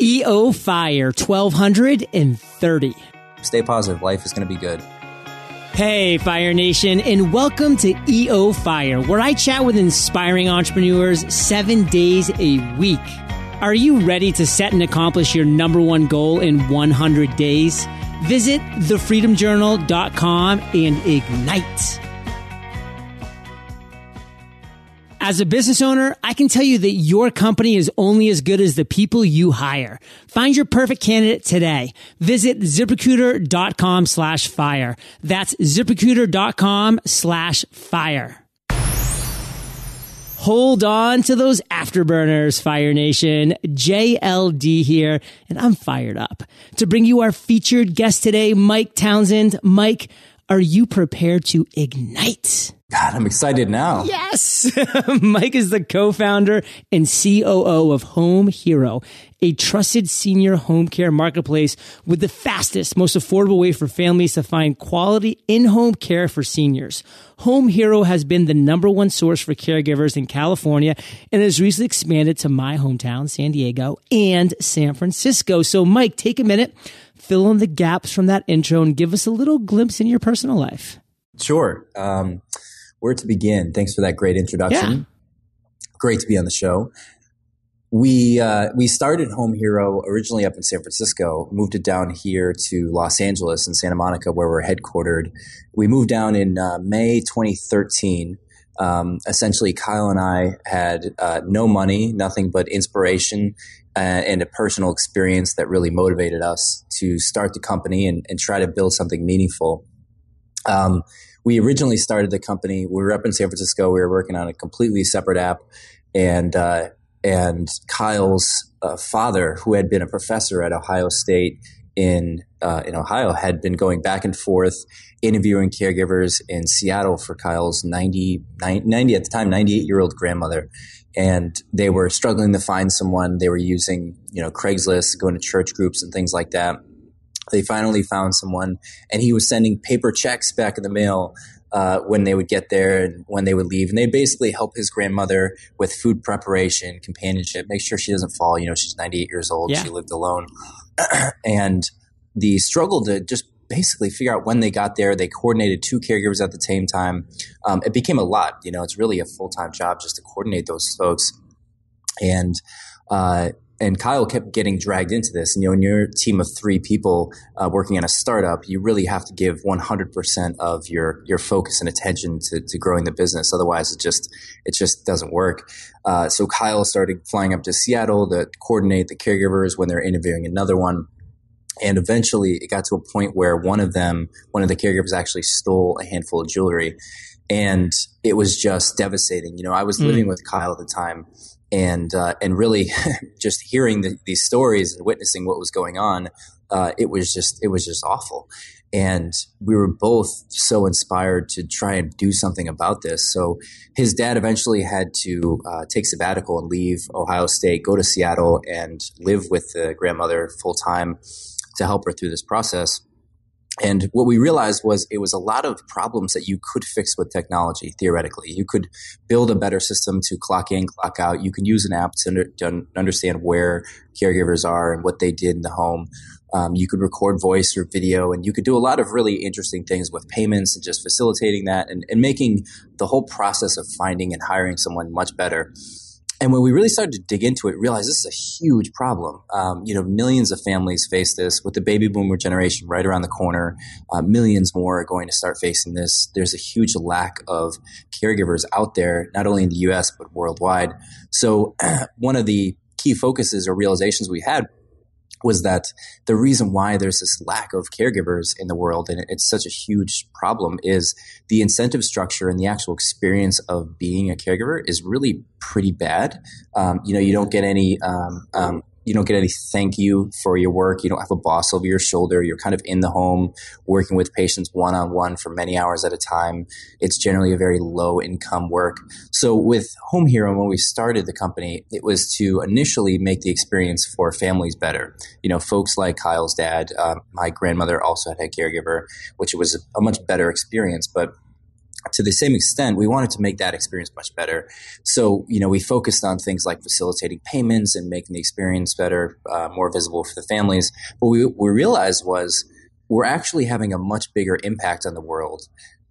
EO Fire 1230. Stay positive. Life is going to be good. Hey, Fire Nation, and welcome to EO Fire, where I chat with inspiring entrepreneurs seven days a week. Are you ready to set and accomplish your number one goal in 100 days? Visit thefreedomjournal.com and ignite. As a business owner, I can tell you that your company is only as good as the people you hire. Find your perfect candidate today. Visit ziprecruiter.com slash fire. That's ziprecruiter.com slash fire. Hold on to those afterburners, Fire Nation. JLD here, and I'm fired up to bring you our featured guest today, Mike Townsend. Mike, are you prepared to ignite? God, I'm excited now. Yes. Mike is the co-founder and COO of Home Hero, a trusted senior home care marketplace with the fastest, most affordable way for families to find quality in-home care for seniors. Home Hero has been the number one source for caregivers in California and has recently expanded to my hometown, San Diego and San Francisco. So Mike, take a minute, fill in the gaps from that intro and give us a little glimpse in your personal life. Sure. Um, where to begin? Thanks for that great introduction. Yeah. Great to be on the show. We uh, we started Home Hero originally up in San Francisco, moved it down here to Los Angeles and Santa Monica, where we're headquartered. We moved down in uh, May 2013. Um, essentially, Kyle and I had uh, no money, nothing but inspiration uh, and a personal experience that really motivated us to start the company and, and try to build something meaningful. Um, we originally started the company. We were up in San Francisco. We were working on a completely separate app, and uh, and Kyle's uh, father, who had been a professor at Ohio State in uh, in Ohio, had been going back and forth interviewing caregivers in Seattle for Kyle's 90, 90 at the time 98 year old grandmother, and they were struggling to find someone. They were using you know Craigslist, going to church groups and things like that they finally found someone and he was sending paper checks back in the mail uh, when they would get there and when they would leave. And they basically help his grandmother with food preparation companionship make sure she doesn't fall. You know she's 98 years old. Yeah. she lived alone. And the struggle to just basically figure out when they got there they coordinated two caregivers at the same time. Um, it became a lot. You know it's really a full-time job just to coordinate those folks. And uh, and Kyle kept getting dragged into this. And you know, when you're a team of three people uh, working in a startup, you really have to give 100% of your your focus and attention to, to growing the business. Otherwise, it just it just doesn't work. Uh, so Kyle started flying up to Seattle to coordinate the caregivers when they're interviewing another one. And eventually, it got to a point where one of them, one of the caregivers, actually stole a handful of jewelry, and it was just devastating. You know, I was Mm. living with Kyle at the time, and uh, and really just hearing the, these stories and witnessing what was going on, uh, it was just it was just awful. And we were both so inspired to try and do something about this. So his dad eventually had to uh, take sabbatical and leave Ohio State, go to Seattle, and live with the grandmother full time to help her through this process. And what we realized was it was a lot of problems that you could fix with technology, theoretically. You could build a better system to clock in, clock out. You can use an app to, under, to understand where caregivers are and what they did in the home. Um, you could record voice or video, and you could do a lot of really interesting things with payments and just facilitating that and, and making the whole process of finding and hiring someone much better. And when we really started to dig into it, realized this is a huge problem. Um, you know, millions of families face this with the baby boomer generation right around the corner. Uh, millions more are going to start facing this. There's a huge lack of caregivers out there, not only in the U.S. but worldwide. So, one of the key focuses or realizations we had was that the reason why there's this lack of caregivers in the world and it's such a huge problem is the incentive structure and the actual experience of being a caregiver is really pretty bad. Um, you know, you don't get any. Um, um, you don't get any thank you for your work. You don't have a boss over your shoulder. You're kind of in the home working with patients one on one for many hours at a time. It's generally a very low income work. So with Home Hero, when we started the company, it was to initially make the experience for families better. You know, folks like Kyle's dad, um, my grandmother also had a caregiver, which was a much better experience. But to the same extent, we wanted to make that experience much better. So, you know, we focused on things like facilitating payments and making the experience better, uh, more visible for the families. What we, we realized was we're actually having a much bigger impact on the world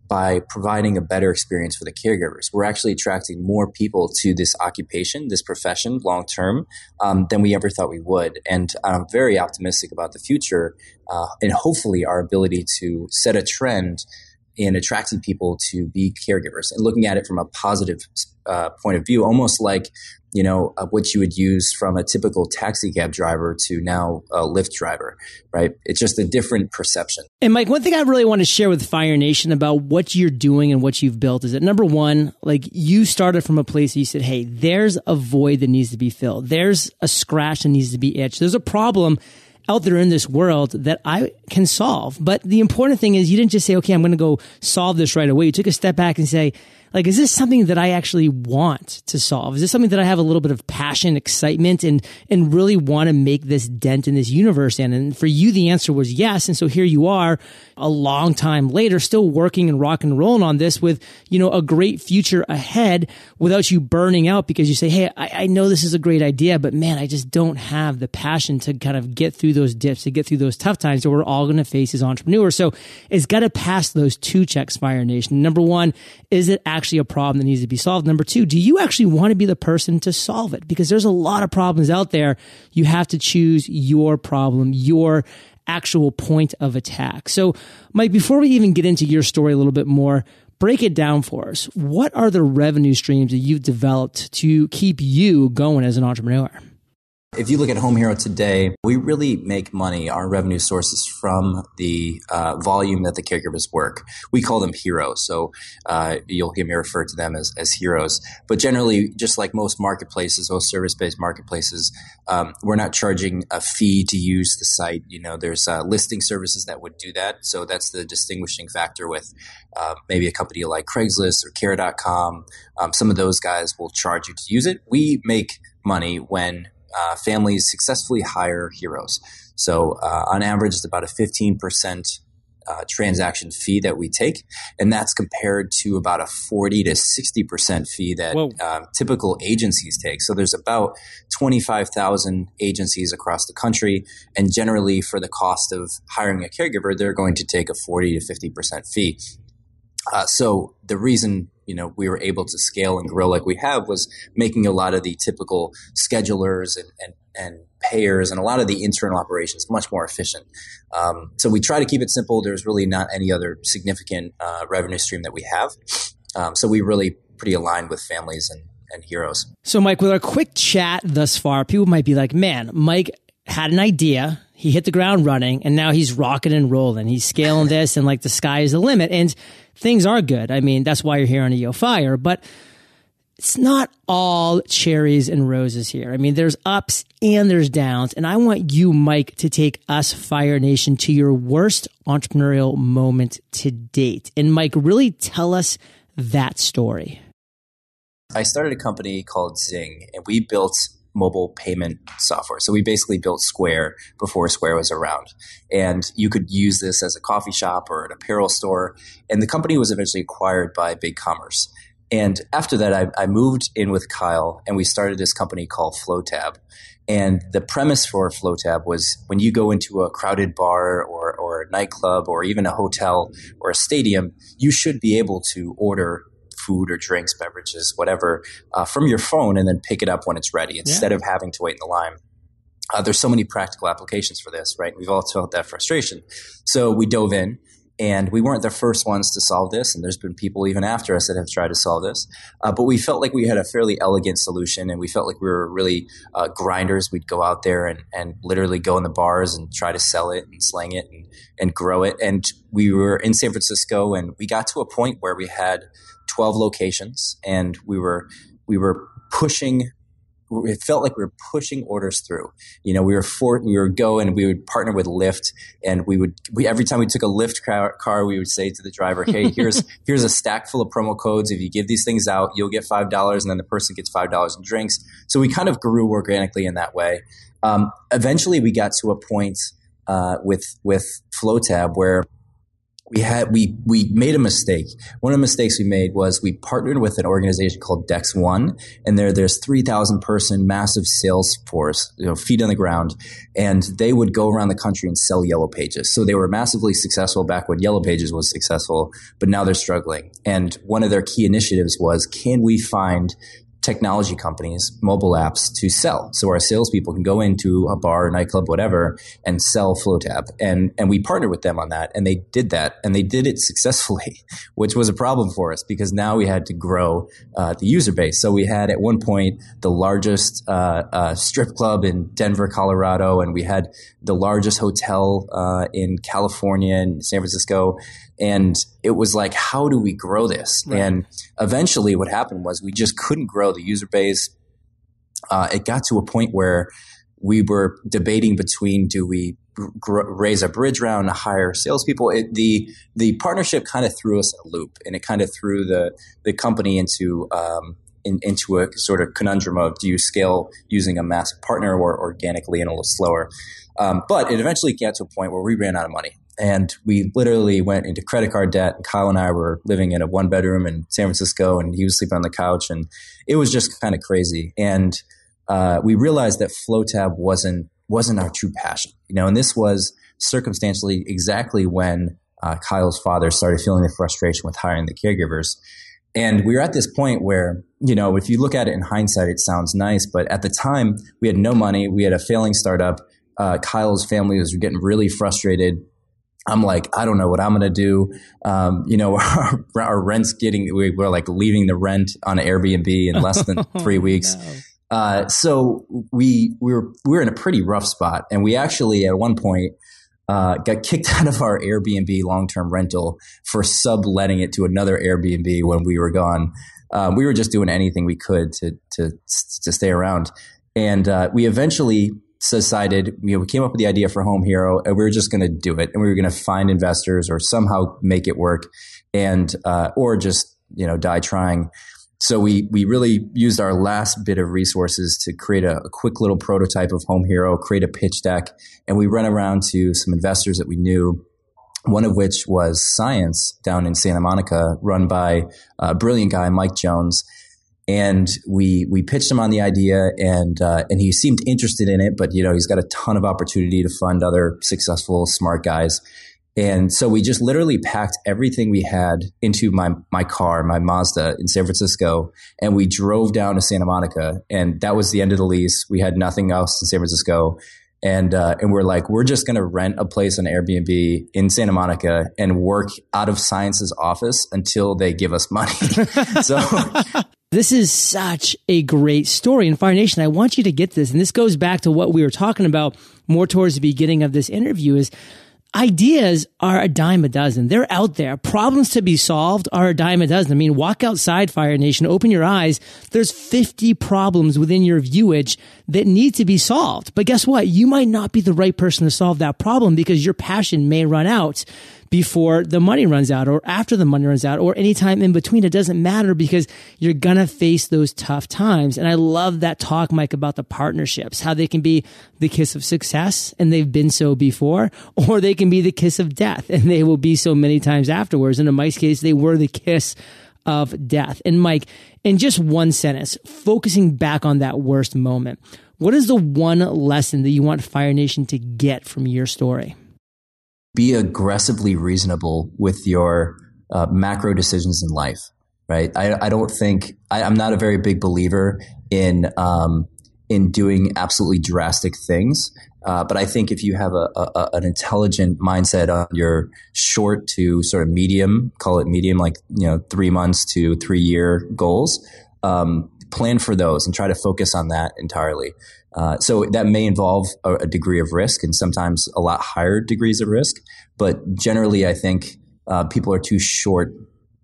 by providing a better experience for the caregivers. We're actually attracting more people to this occupation, this profession, long term, um, than we ever thought we would. And I'm very optimistic about the future uh, and hopefully our ability to set a trend in attracting people to be caregivers and looking at it from a positive uh, point of view, almost like you know uh, what you would use from a typical taxi cab driver to now a Lyft driver, right? It's just a different perception. And Mike, one thing I really want to share with Fire Nation about what you're doing and what you've built is that number one, like you started from a place that you said, "Hey, there's a void that needs to be filled. There's a scratch that needs to be itched. There's a problem." Out there in this world that I can solve. But the important thing is you didn't just say, okay, I'm going to go solve this right away. You took a step back and say, like, is this something that I actually want to solve? Is this something that I have a little bit of passion, excitement, and, and really want to make this dent in this universe in? And for you, the answer was yes. And so here you are a long time later, still working and rock and rolling on this with, you know, a great future ahead without you burning out because you say, Hey, I, I know this is a great idea, but man, I just don't have the passion to kind of get through those dips, to get through those tough times that we're all going to face as entrepreneurs. So it's got to pass those two checks, Fire Nation. Number one, is it actually a problem that needs to be solved? Number two, do you actually want to be the person to solve it? Because there's a lot of problems out there. You have to choose your problem, your actual point of attack. So, Mike, before we even get into your story a little bit more, break it down for us. What are the revenue streams that you've developed to keep you going as an entrepreneur? If you look at Home Hero today, we really make money. Our revenue sources from the uh, volume that the caregivers work. We call them heroes. So uh, you'll hear me refer to them as, as heroes. But generally, just like most marketplaces, most service based marketplaces, um, we're not charging a fee to use the site. You know, there's uh, listing services that would do that. So that's the distinguishing factor with uh, maybe a company like Craigslist or Care.com. Um, some of those guys will charge you to use it. We make money when uh, families successfully hire heroes. So uh, on average, it's about a 15% uh, transaction fee that we take, and that's compared to about a 40 to 60% fee that um, typical agencies take. So there's about 25,000 agencies across the country, and generally for the cost of hiring a caregiver, they're going to take a 40 to 50% fee. Uh, so the reason you know we were able to scale and grow like we have was making a lot of the typical schedulers and and, and payers and a lot of the internal operations much more efficient. Um, so we try to keep it simple. There's really not any other significant uh, revenue stream that we have. Um, so we really pretty aligned with families and, and heroes. So Mike, with our quick chat thus far, people might be like, "Man, Mike had an idea." He hit the ground running and now he's rocking and rolling. He's scaling this and like the sky is the limit. And things are good. I mean, that's why you're here on EO Fire, but it's not all cherries and roses here. I mean, there's ups and there's downs. And I want you, Mike, to take us, Fire Nation, to your worst entrepreneurial moment to date. And Mike, really tell us that story. I started a company called Zing, and we built mobile payment software. So we basically built Square before Square was around. And you could use this as a coffee shop or an apparel store. And the company was eventually acquired by BigCommerce. And after that, I, I moved in with Kyle and we started this company called FlowTab. And the premise for FlowTab was when you go into a crowded bar or, or a nightclub or even a hotel or a stadium, you should be able to order food or drinks, beverages, whatever, uh, from your phone and then pick it up when it's ready instead yeah. of having to wait in the line. Uh, there's so many practical applications for this, right? We've all felt that frustration. So we dove in and we weren't the first ones to solve this. And there's been people even after us that have tried to solve this. Uh, but we felt like we had a fairly elegant solution and we felt like we were really uh, grinders. We'd go out there and, and literally go in the bars and try to sell it and slang it and, and grow it. And we were in San Francisco and we got to a point where we had 12 locations and we were we were pushing it felt like we were pushing orders through. You know, we were for, we were go and we would partner with Lyft, and we would we, every time we took a Lyft car, car, we would say to the driver, "Hey, here's here's a stack full of promo codes. If you give these things out, you'll get five dollars, and then the person gets five dollars in drinks." So we kind of grew organically in that way. Um, eventually, we got to a point uh, with with FlowTab where we had we we made a mistake. One of the mistakes we made was we partnered with an organization called Dex One, and there there's three thousand person massive sales force, you know, feet on the ground, and they would go around the country and sell Yellow Pages. So they were massively successful back when Yellow Pages was successful, but now they're struggling. And one of their key initiatives was, can we find technology companies, mobile apps to sell. So our salespeople can go into a bar, nightclub, whatever, and sell FlowTab. And and we partnered with them on that, and they did that, and they did it successfully, which was a problem for us because now we had to grow uh, the user base. So we had at one point the largest uh, uh, strip club in Denver, Colorado, and we had the largest hotel uh, in California and San Francisco. And it was like, how do we grow this? Right. And eventually, what happened was we just couldn't grow the user base. Uh, it got to a point where we were debating between do we gr- raise a bridge round to hire salespeople. It, the the partnership kind of threw us in a loop, and it kind of threw the the company into um, in, into a sort of conundrum of do you scale using a massive partner or organically and a little slower. Um, but it eventually got to a point where we ran out of money. And we literally went into credit card debt. And Kyle and I were living in a one bedroom in San Francisco, and he was sleeping on the couch. And it was just kind of crazy. And uh, we realized that FlowTab wasn't wasn't our true passion, you know. And this was circumstantially exactly when uh, Kyle's father started feeling the frustration with hiring the caregivers. And we were at this point where, you know, if you look at it in hindsight, it sounds nice, but at the time we had no money. We had a failing startup. Uh, Kyle's family was getting really frustrated I'm like, I don't know what I'm going to do. Um, you know, our, our, rent's getting, we, are like leaving the rent on Airbnb in less than three weeks. no. uh, so we, we were, we were in a pretty rough spot. And we actually, at one point, uh, got kicked out of our Airbnb long-term rental for subletting it to another Airbnb when we were gone. Um, we were just doing anything we could to, to, to stay around. And, uh, we eventually decided, you know, we came up with the idea for Home Hero and we were just going to do it and we were going to find investors or somehow make it work and, uh, or just, you know, die trying. So we, we really used our last bit of resources to create a, a quick little prototype of Home Hero, create a pitch deck, and we ran around to some investors that we knew one of which was Science down in Santa Monica, run by a brilliant guy, Mike Jones and we we pitched him on the idea and uh, and he seemed interested in it but you know he's got a ton of opportunity to fund other successful smart guys. And so we just literally packed everything we had into my my car my Mazda in San Francisco and we drove down to Santa Monica and that was the end of the lease. We had nothing else in San Francisco. And uh, and we're like we're just to rent a place on Airbnb in Santa Monica and work out of Science's office until they give us money. so this is such a great story. And Fire Nation, I want you to get this. And this goes back to what we were talking about more towards the beginning of this interview is ideas are a dime a dozen. They're out there. Problems to be solved are a dime a dozen. I mean, walk outside Fire Nation, open your eyes. There's 50 problems within your viewage that need to be solved. But guess what? You might not be the right person to solve that problem because your passion may run out before the money runs out or after the money runs out or anytime in between. It doesn't matter because you're going to face those tough times. And I love that talk, Mike, about the partnerships, how they can be the kiss of success and they've been so before, or they can be the kiss of death and they will be so many times afterwards. And in Mike's case, they were the kiss of death. And Mike, in just one sentence, focusing back on that worst moment, what is the one lesson that you want Fire Nation to get from your story? Be aggressively reasonable with your uh, macro decisions in life, right? I, I don't think I, am not a very big believer in um, in doing absolutely drastic things. Uh, but I think if you have a, a, an intelligent mindset on your short to sort of medium, call it medium, like you know three months to three year goals, um, plan for those and try to focus on that entirely. Uh, so that may involve a, a, degree of risk and sometimes a lot higher degrees of risk. But generally, I think uh, people are too short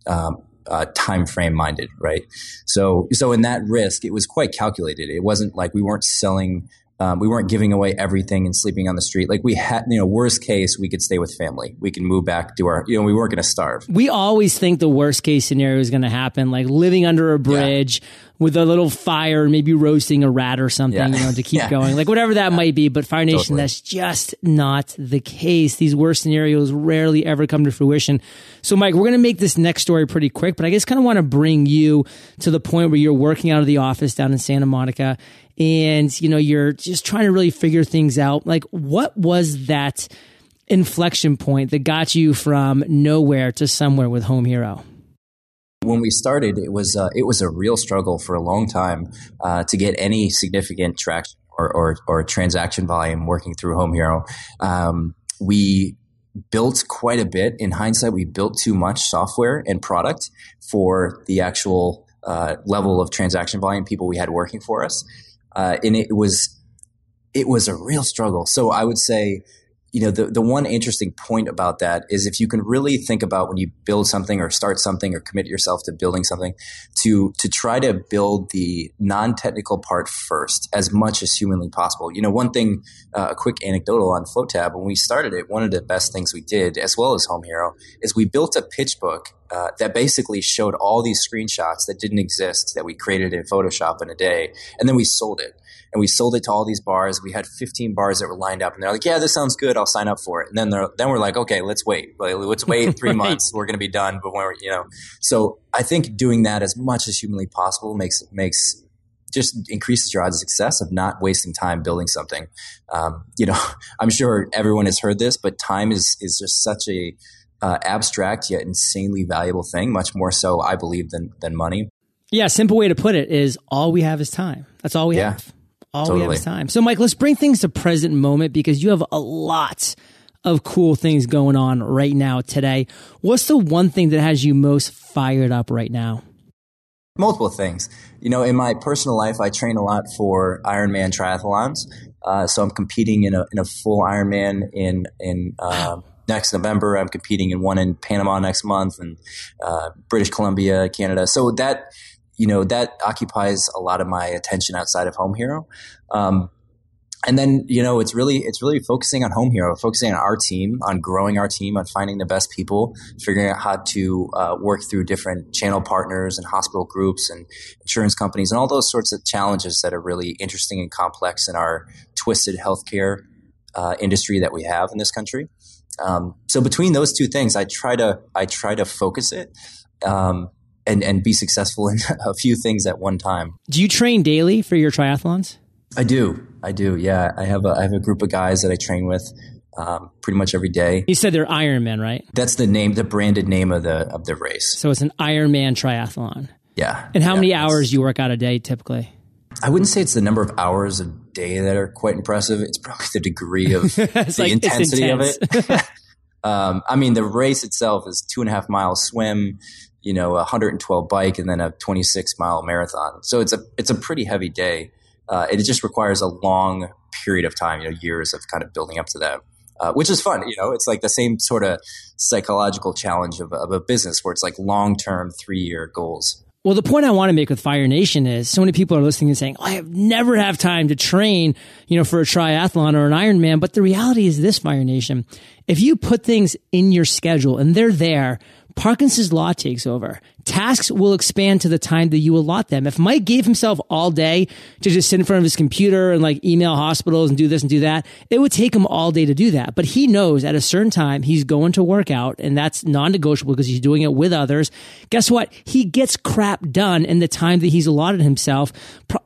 um, uh, time frame minded, right? So, so in that risk, it was quite calculated. It wasn't like we weren't selling Um, we weren't giving away everything and sleeping on the street. Like we had, you know, worst case, we could stay with family. We can move back to our, you know, we weren't going to starve. We always think the worst case scenario is going to happen, like living under a bridge yeah. with a little fire, maybe roasting a rat or something, yeah. you know, to keep yeah. going, like whatever that might be. But Fire Nation, totally. that's just not the case. These worst scenarios rarely ever come to fruition. So, Mike, we're going to make this next story pretty quick, but I just kind of want to bring you to the point where you're working out of the office down in Santa Monica and you know you're just trying to really figure things out. Like what was that inflection point that got you from nowhere to somewhere with home hero? When we started it was uh, it was a real struggle for a long time uh, to get any significant traction or, or, or, transaction volume working through home hero. Um, we built quite a bit. In hindsight we built too much software and product for the actual uh, level of transaction volume people we had working for us uh, and it was it was a real struggle. So I would say, you know, the the one interesting point about that is if you can really think about when you build something or start something or commit yourself to building something, to to try to build the non technical part first as much as humanly possible. You know, one thing, uh, a quick anecdotal on FlowTab when we started it, one of the best things we did, as well as Home Hero, is we built a pitch book uh, that basically showed all these screenshots that didn't exist that we created in Photoshop in a day, and then we sold it. And we sold it to all these bars. We had 15 bars that were lined up, and they're like, "Yeah, this sounds good. I'll sign up for it." And then they're then we're like, "Okay, let's wait. Let's wait three right. months. We're going to be done." But when we're, you know, so I think doing that as much as humanly possible makes makes just increases your odds of success of not wasting time building something. Um, you know, I'm sure everyone has heard this, but time is is just such a uh, abstract yet insanely valuable thing, much more so, I believe, than than money. Yeah, simple way to put it is all we have is time. That's all we yeah, have. All totally. we have is time. So, Mike, let's bring things to present moment because you have a lot of cool things going on right now today. What's the one thing that has you most fired up right now? Multiple things. You know, in my personal life, I train a lot for Ironman triathlons. Uh, so I'm competing in a in a full Ironman in in uh, next November. I'm competing in one in Panama next month and uh, British Columbia, Canada. So that you know that occupies a lot of my attention outside of Home Hero. Um, and then you know it's really it's really focusing on home hero focusing on our team on growing our team on finding the best people figuring out how to uh, work through different channel partners and hospital groups and insurance companies and all those sorts of challenges that are really interesting and complex in our twisted healthcare uh, industry that we have in this country um, so between those two things, I try to I try to focus it um, and and be successful in a few things at one time. Do you train daily for your triathlons? I do. I do. Yeah, I have a I have a group of guys that I train with. Um, pretty much every day. You said they're Ironman, right? That's the name, the branded name of the of the race. So it's an Ironman triathlon. Yeah. And how yeah, many hours do you work out a day typically? I wouldn't say it's the number of hours a day that are quite impressive. It's probably the degree of the like, intensity of it. um, I mean, the race itself is two and a half miles swim, you know, a 112 bike, and then a 26 mile marathon. So it's a it's a pretty heavy day. Uh, it just requires a long period of time, you know, years of kind of building up to that. Uh, which is fun. You know, it's like the same sort of psychological challenge of, of a business where it's like long term, three year goals. Well, the point I want to make with Fire Nation is so many people are listening and saying, oh, I have never have time to train, you know, for a triathlon or an Ironman. But the reality is this, Fire Nation. If you put things in your schedule and they're there, Parkinson's law takes over tasks will expand to the time that you allot them. If Mike gave himself all day to just sit in front of his computer and like email hospitals and do this and do that, it would take him all day to do that. But he knows at a certain time he's going to work out and that's non-negotiable because he's doing it with others. Guess what? He gets crap done in the time that he's allotted himself.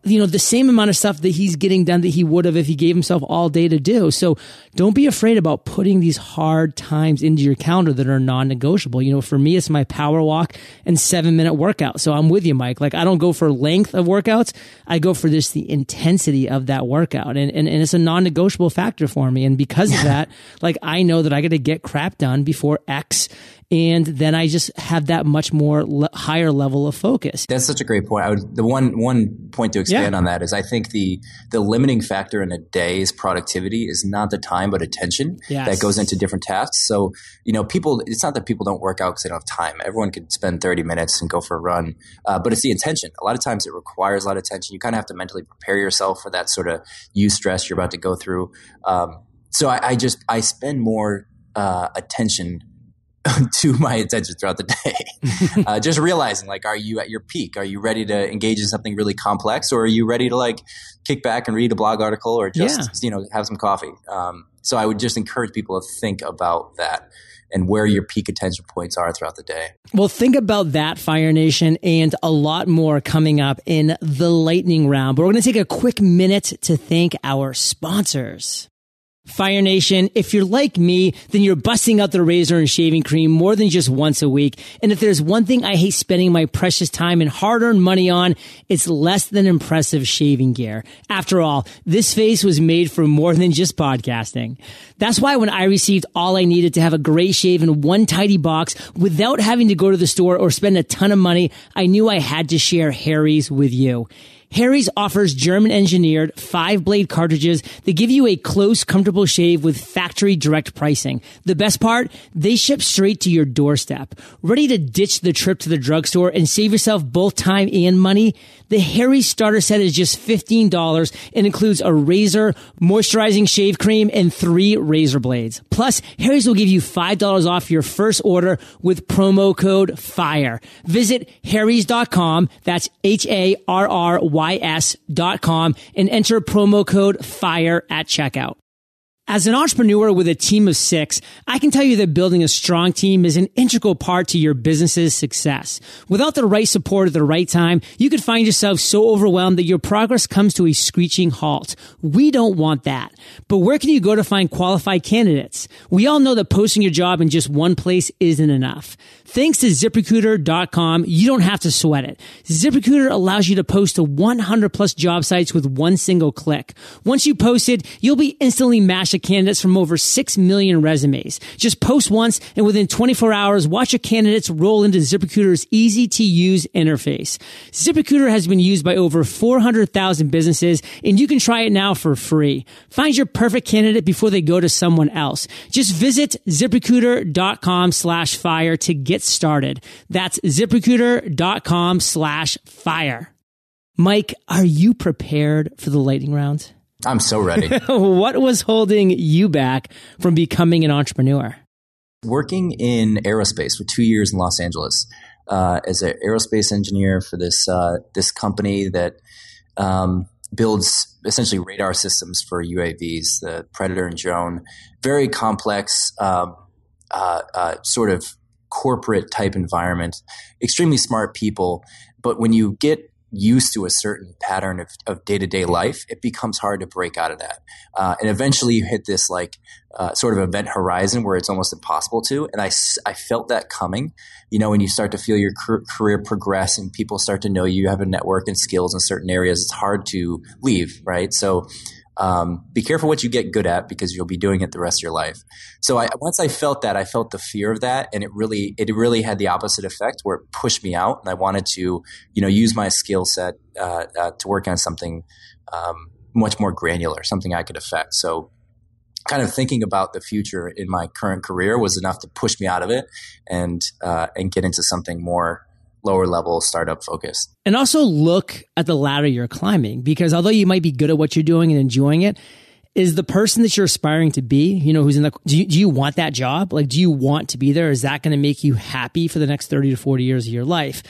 You know, the same amount of stuff that he's getting done that he would have if he gave himself all day to do. So don't be afraid about putting these hard times into your calendar that are non-negotiable. You know, for me, it's my power walk and seven minute workout. So I'm with you, Mike. Like I don't go for length of workouts. I go for just the intensity of that workout. And, and, and it's a non-negotiable factor for me. And because of that, like I know that I got to get crap done before X and then I just have that much more le- higher level of focus. That's such a great point. I would, the one one point to expand yeah. on that is I think the the limiting factor in a day's productivity is not the time but attention yes. that goes into different tasks. So you know, people. It's not that people don't work out because they don't have time. Everyone could spend thirty minutes minutes and go for a run. Uh, but it's the intention. A lot of times it requires a lot of attention. You kind of have to mentally prepare yourself for that sort of you stress you're about to go through. Um, so I, I, just I spend more uh, attention to my attention throughout the day. uh, just realizing, like, are you at your peak? Are you ready to engage in something really complex, or are you ready to like kick back and read a blog article, or just yeah. you know have some coffee? Um, so I would just encourage people to think about that and where your peak attention points are throughout the day. Well, think about that, Fire Nation, and a lot more coming up in the lightning round. But we're going to take a quick minute to thank our sponsors. Fire Nation, if you're like me, then you're busting out the razor and shaving cream more than just once a week. And if there's one thing I hate spending my precious time and hard earned money on, it's less than impressive shaving gear. After all, this face was made for more than just podcasting. That's why when I received all I needed to have a great shave in one tidy box without having to go to the store or spend a ton of money, I knew I had to share Harry's with you. Harry's offers German engineered five blade cartridges that give you a close, comfortable shave with factory direct pricing. The best part, they ship straight to your doorstep. Ready to ditch the trip to the drugstore and save yourself both time and money? The Harry's starter set is just $15 and includes a razor, moisturizing shave cream, and three razor blades. Plus, Harry's will give you $5 off your first order with promo code FIRE. Visit harrys.com. That's H-A-R-R-Y ys.com and enter promo code FIRE at checkout. As an entrepreneur with a team of six, I can tell you that building a strong team is an integral part to your business's success. Without the right support at the right time, you could find yourself so overwhelmed that your progress comes to a screeching halt. We don't want that. But where can you go to find qualified candidates? We all know that posting your job in just one place isn't enough. Thanks to ziprecruiter.com, you don't have to sweat it. ZipRecruiter allows you to post to 100 plus job sites with one single click. Once you post it, you'll be instantly matched candidates from over 6 million resumes. Just post once and within 24 hours, watch your candidates roll into ZipRecruiter's easy to use interface. ZipRecruiter has been used by over 400,000 businesses and you can try it now for free. Find your perfect candidate before they go to someone else. Just visit ziprecruiter.com slash fire to get get started. That's ziprecruiter.com slash fire. Mike, are you prepared for the lightning round? I'm so ready. what was holding you back from becoming an entrepreneur? Working in aerospace for two years in Los Angeles uh, as an aerospace engineer for this uh, this company that um, builds essentially radar systems for UAVs, the Predator and Drone. Very complex, um, uh, uh sort of corporate type environment, extremely smart people. But when you get used to a certain pattern of, of day-to-day life it becomes hard to break out of that. Uh, and eventually you hit this like uh, sort of event horizon where it's almost impossible to and I, I felt that coming. You know when you start to feel your career progress and people start to know you have a network and skills in certain areas it's hard to leave right? So um, be careful what you get good at because you'll be doing it the rest of your life. So I, once I felt that, I felt the fear of that, and it really it really had the opposite effect where it pushed me out, and I wanted to you know use my skill set uh, uh, to work on something um, much more granular, something I could affect. So kind of thinking about the future in my current career was enough to push me out of it and uh, and get into something more lower level startup focused. And also look at the ladder you're climbing because although you might be good at what you're doing and enjoying it, is the person that you're aspiring to be, you know, who's in the, do you, do you want that job? Like, do you want to be there? Is that going to make you happy for the next 30 to 40 years of your life?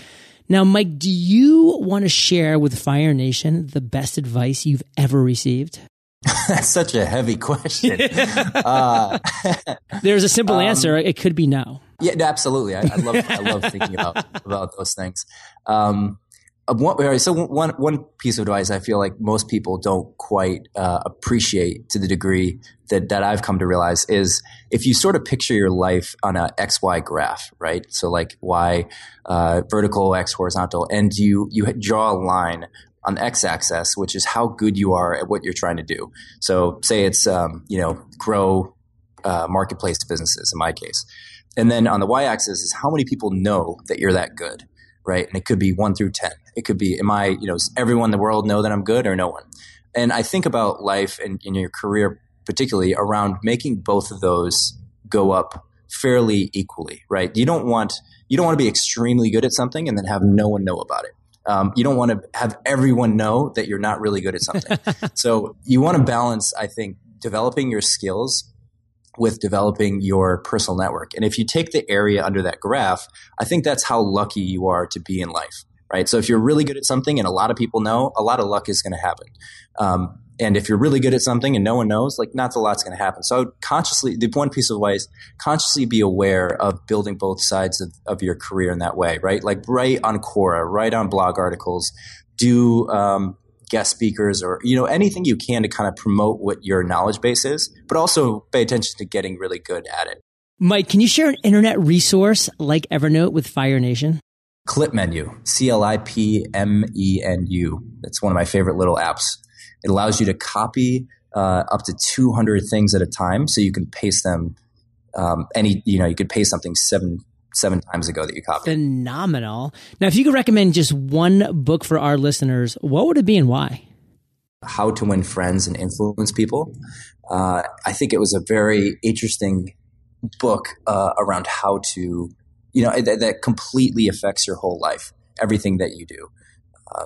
Now, Mike, do you want to share with Fire Nation the best advice you've ever received? That's such a heavy question. uh, There's a simple um, answer. It could be no. Yeah, absolutely. I, I love I love thinking about about those things. Um, uh, one, so one one piece of advice I feel like most people don't quite uh, appreciate to the degree that that I've come to realize is if you sort of picture your life on a x y graph, right? So like y uh, vertical, x horizontal, and you you draw a line on the x-axis, which is how good you are at what you're trying to do. So say it's um, you know grow uh, marketplace businesses in my case. And then on the y axis is how many people know that you're that good, right? And it could be one through 10. It could be, am I, you know, does everyone in the world know that I'm good or no one? And I think about life and in your career, particularly around making both of those go up fairly equally, right? You don't want You don't want to be extremely good at something and then have no one know about it. Um, you don't want to have everyone know that you're not really good at something. so you want to balance, I think, developing your skills with developing your personal network. And if you take the area under that graph, I think that's how lucky you are to be in life, right? So if you're really good at something and a lot of people know, a lot of luck is going to happen. Um, and if you're really good at something and no one knows, like not a lot's going to happen. So consciously, the one piece of advice, consciously be aware of building both sides of, of your career in that way, right? Like write on Quora, write on blog articles, do um, guest speakers or you know anything you can to kind of promote what your knowledge base is, but also pay attention to getting really good at it. Mike, can you share an internet resource like Evernote with Fire Nation? Clip Menu, C L I P M E N U. It's one of my favorite little apps. It allows you to copy uh, up to 200 things at a time, so you can paste them. Um, any you know you could paste something seven seven times ago that you copied. Phenomenal. Now, if you could recommend just one book for our listeners, what would it be and why? How to Win Friends and Influence People. Uh, I think it was a very interesting book uh, around how to, you know, that, that, completely affects your whole life, everything that you do. Uh,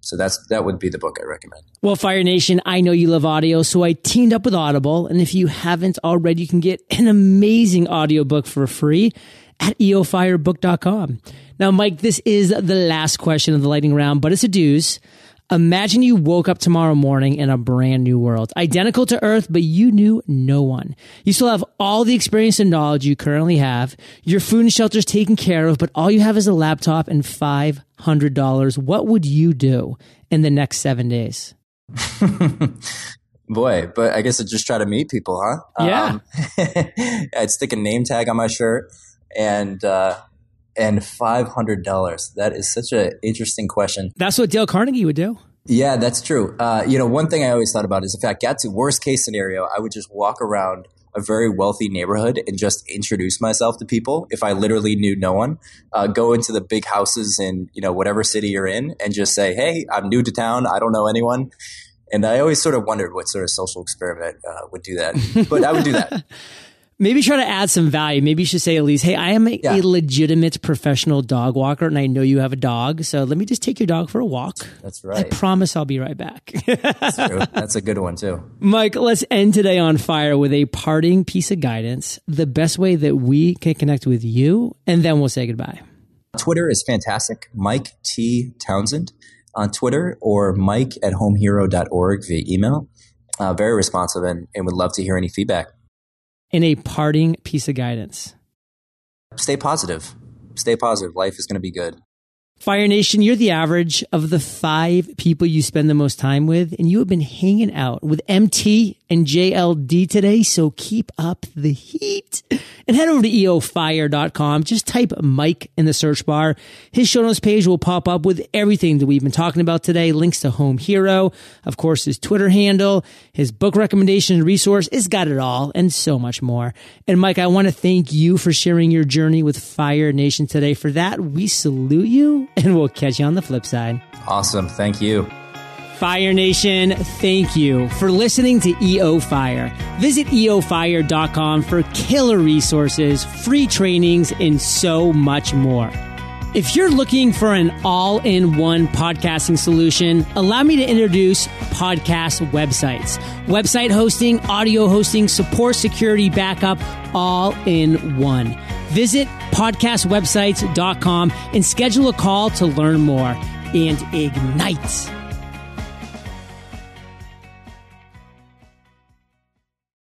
so that's that would be the book I recommend. Well, Fire Nation, I know you love audio, so I teamed up with Audible, and if you haven't already, you can get an amazing audiobook for free at eofirebook.com. Now, Mike, this is the last question of the lightning round, but it's a deuce. Imagine you woke up tomorrow morning in a brand new world, identical to Earth, but you knew no one. You still have all the experience and knowledge you currently have. Your food and shelter is taken care of, but all you have is a laptop and $500. What would you do in the next seven days? Boy, but I guess I'd just try to meet people, huh? Yeah. Um, I'd stick a name tag on my shirt and uh, and five hundred dollars. That is such an interesting question. That's what Dale Carnegie would do. Yeah, that's true. Uh, you know, one thing I always thought about is if I got to worst case scenario, I would just walk around a very wealthy neighborhood and just introduce myself to people if I literally knew no one. Uh, go into the big houses in you know whatever city you're in and just say, "Hey, I'm new to town. I don't know anyone." And I always sort of wondered what sort of social experiment uh, would do that, but I would do that. Maybe try to add some value. Maybe you should say at least, "Hey, I am a, yeah. a, legitimate professional dog walker, and I know you have a dog, so let me just take your dog for a walk." That's right. I promise I'll be right back. That's true. That's a good one too. Mike, let's end today on fire with a parting piece of guidance. The best way that we can connect with you, and then we'll say goodbye. Twitter is fantastic. Mike T Townsend on Twitter or Mike at homehero.org via email. Uh, very responsive and, and would love to hear any feedback in a parting piece of guidance? Stay positive. Stay positive. Life is going to be good. Fire Nation, you're the average of the five people you spend the most time with, and you have been hanging out with MT and JLD today, so keep up the heat. And head over to eofire.com. Just type Mike in the search bar. His show notes page will pop up with everything that we've been talking about today. Links to Home Hero, of course, his Twitter handle, his book recommendation resource. It's got it all and so much more. And Mike, I want to thank you for sharing your journey with Fire Nation today. For that, we salute you and we'll catch you on the flip side. Awesome. Thank you. Fire Nation, thank you for listening to EO Fire. Visit eofire.com for killer resources, free trainings, and so much more. If you're looking for an all in one podcasting solution, allow me to introduce podcast websites. Website hosting, audio hosting, support, security, backup, all in one. Visit podcastwebsites.com and schedule a call to learn more and ignite.